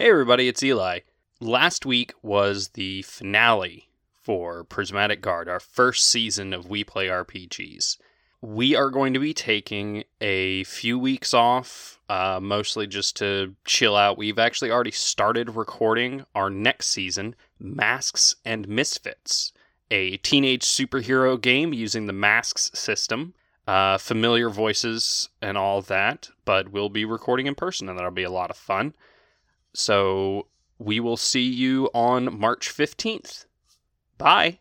Hey, everybody, it's Eli. Last week was the finale for Prismatic Guard, our first season of We Play RPGs. We are going to be taking a few weeks off, uh, mostly just to chill out. We've actually already started recording our next season, Masks and Misfits, a teenage superhero game using the Masks system. Uh, familiar voices and all that, but we'll be recording in person, and that'll be a lot of fun. So we will see you on March 15th. Bye.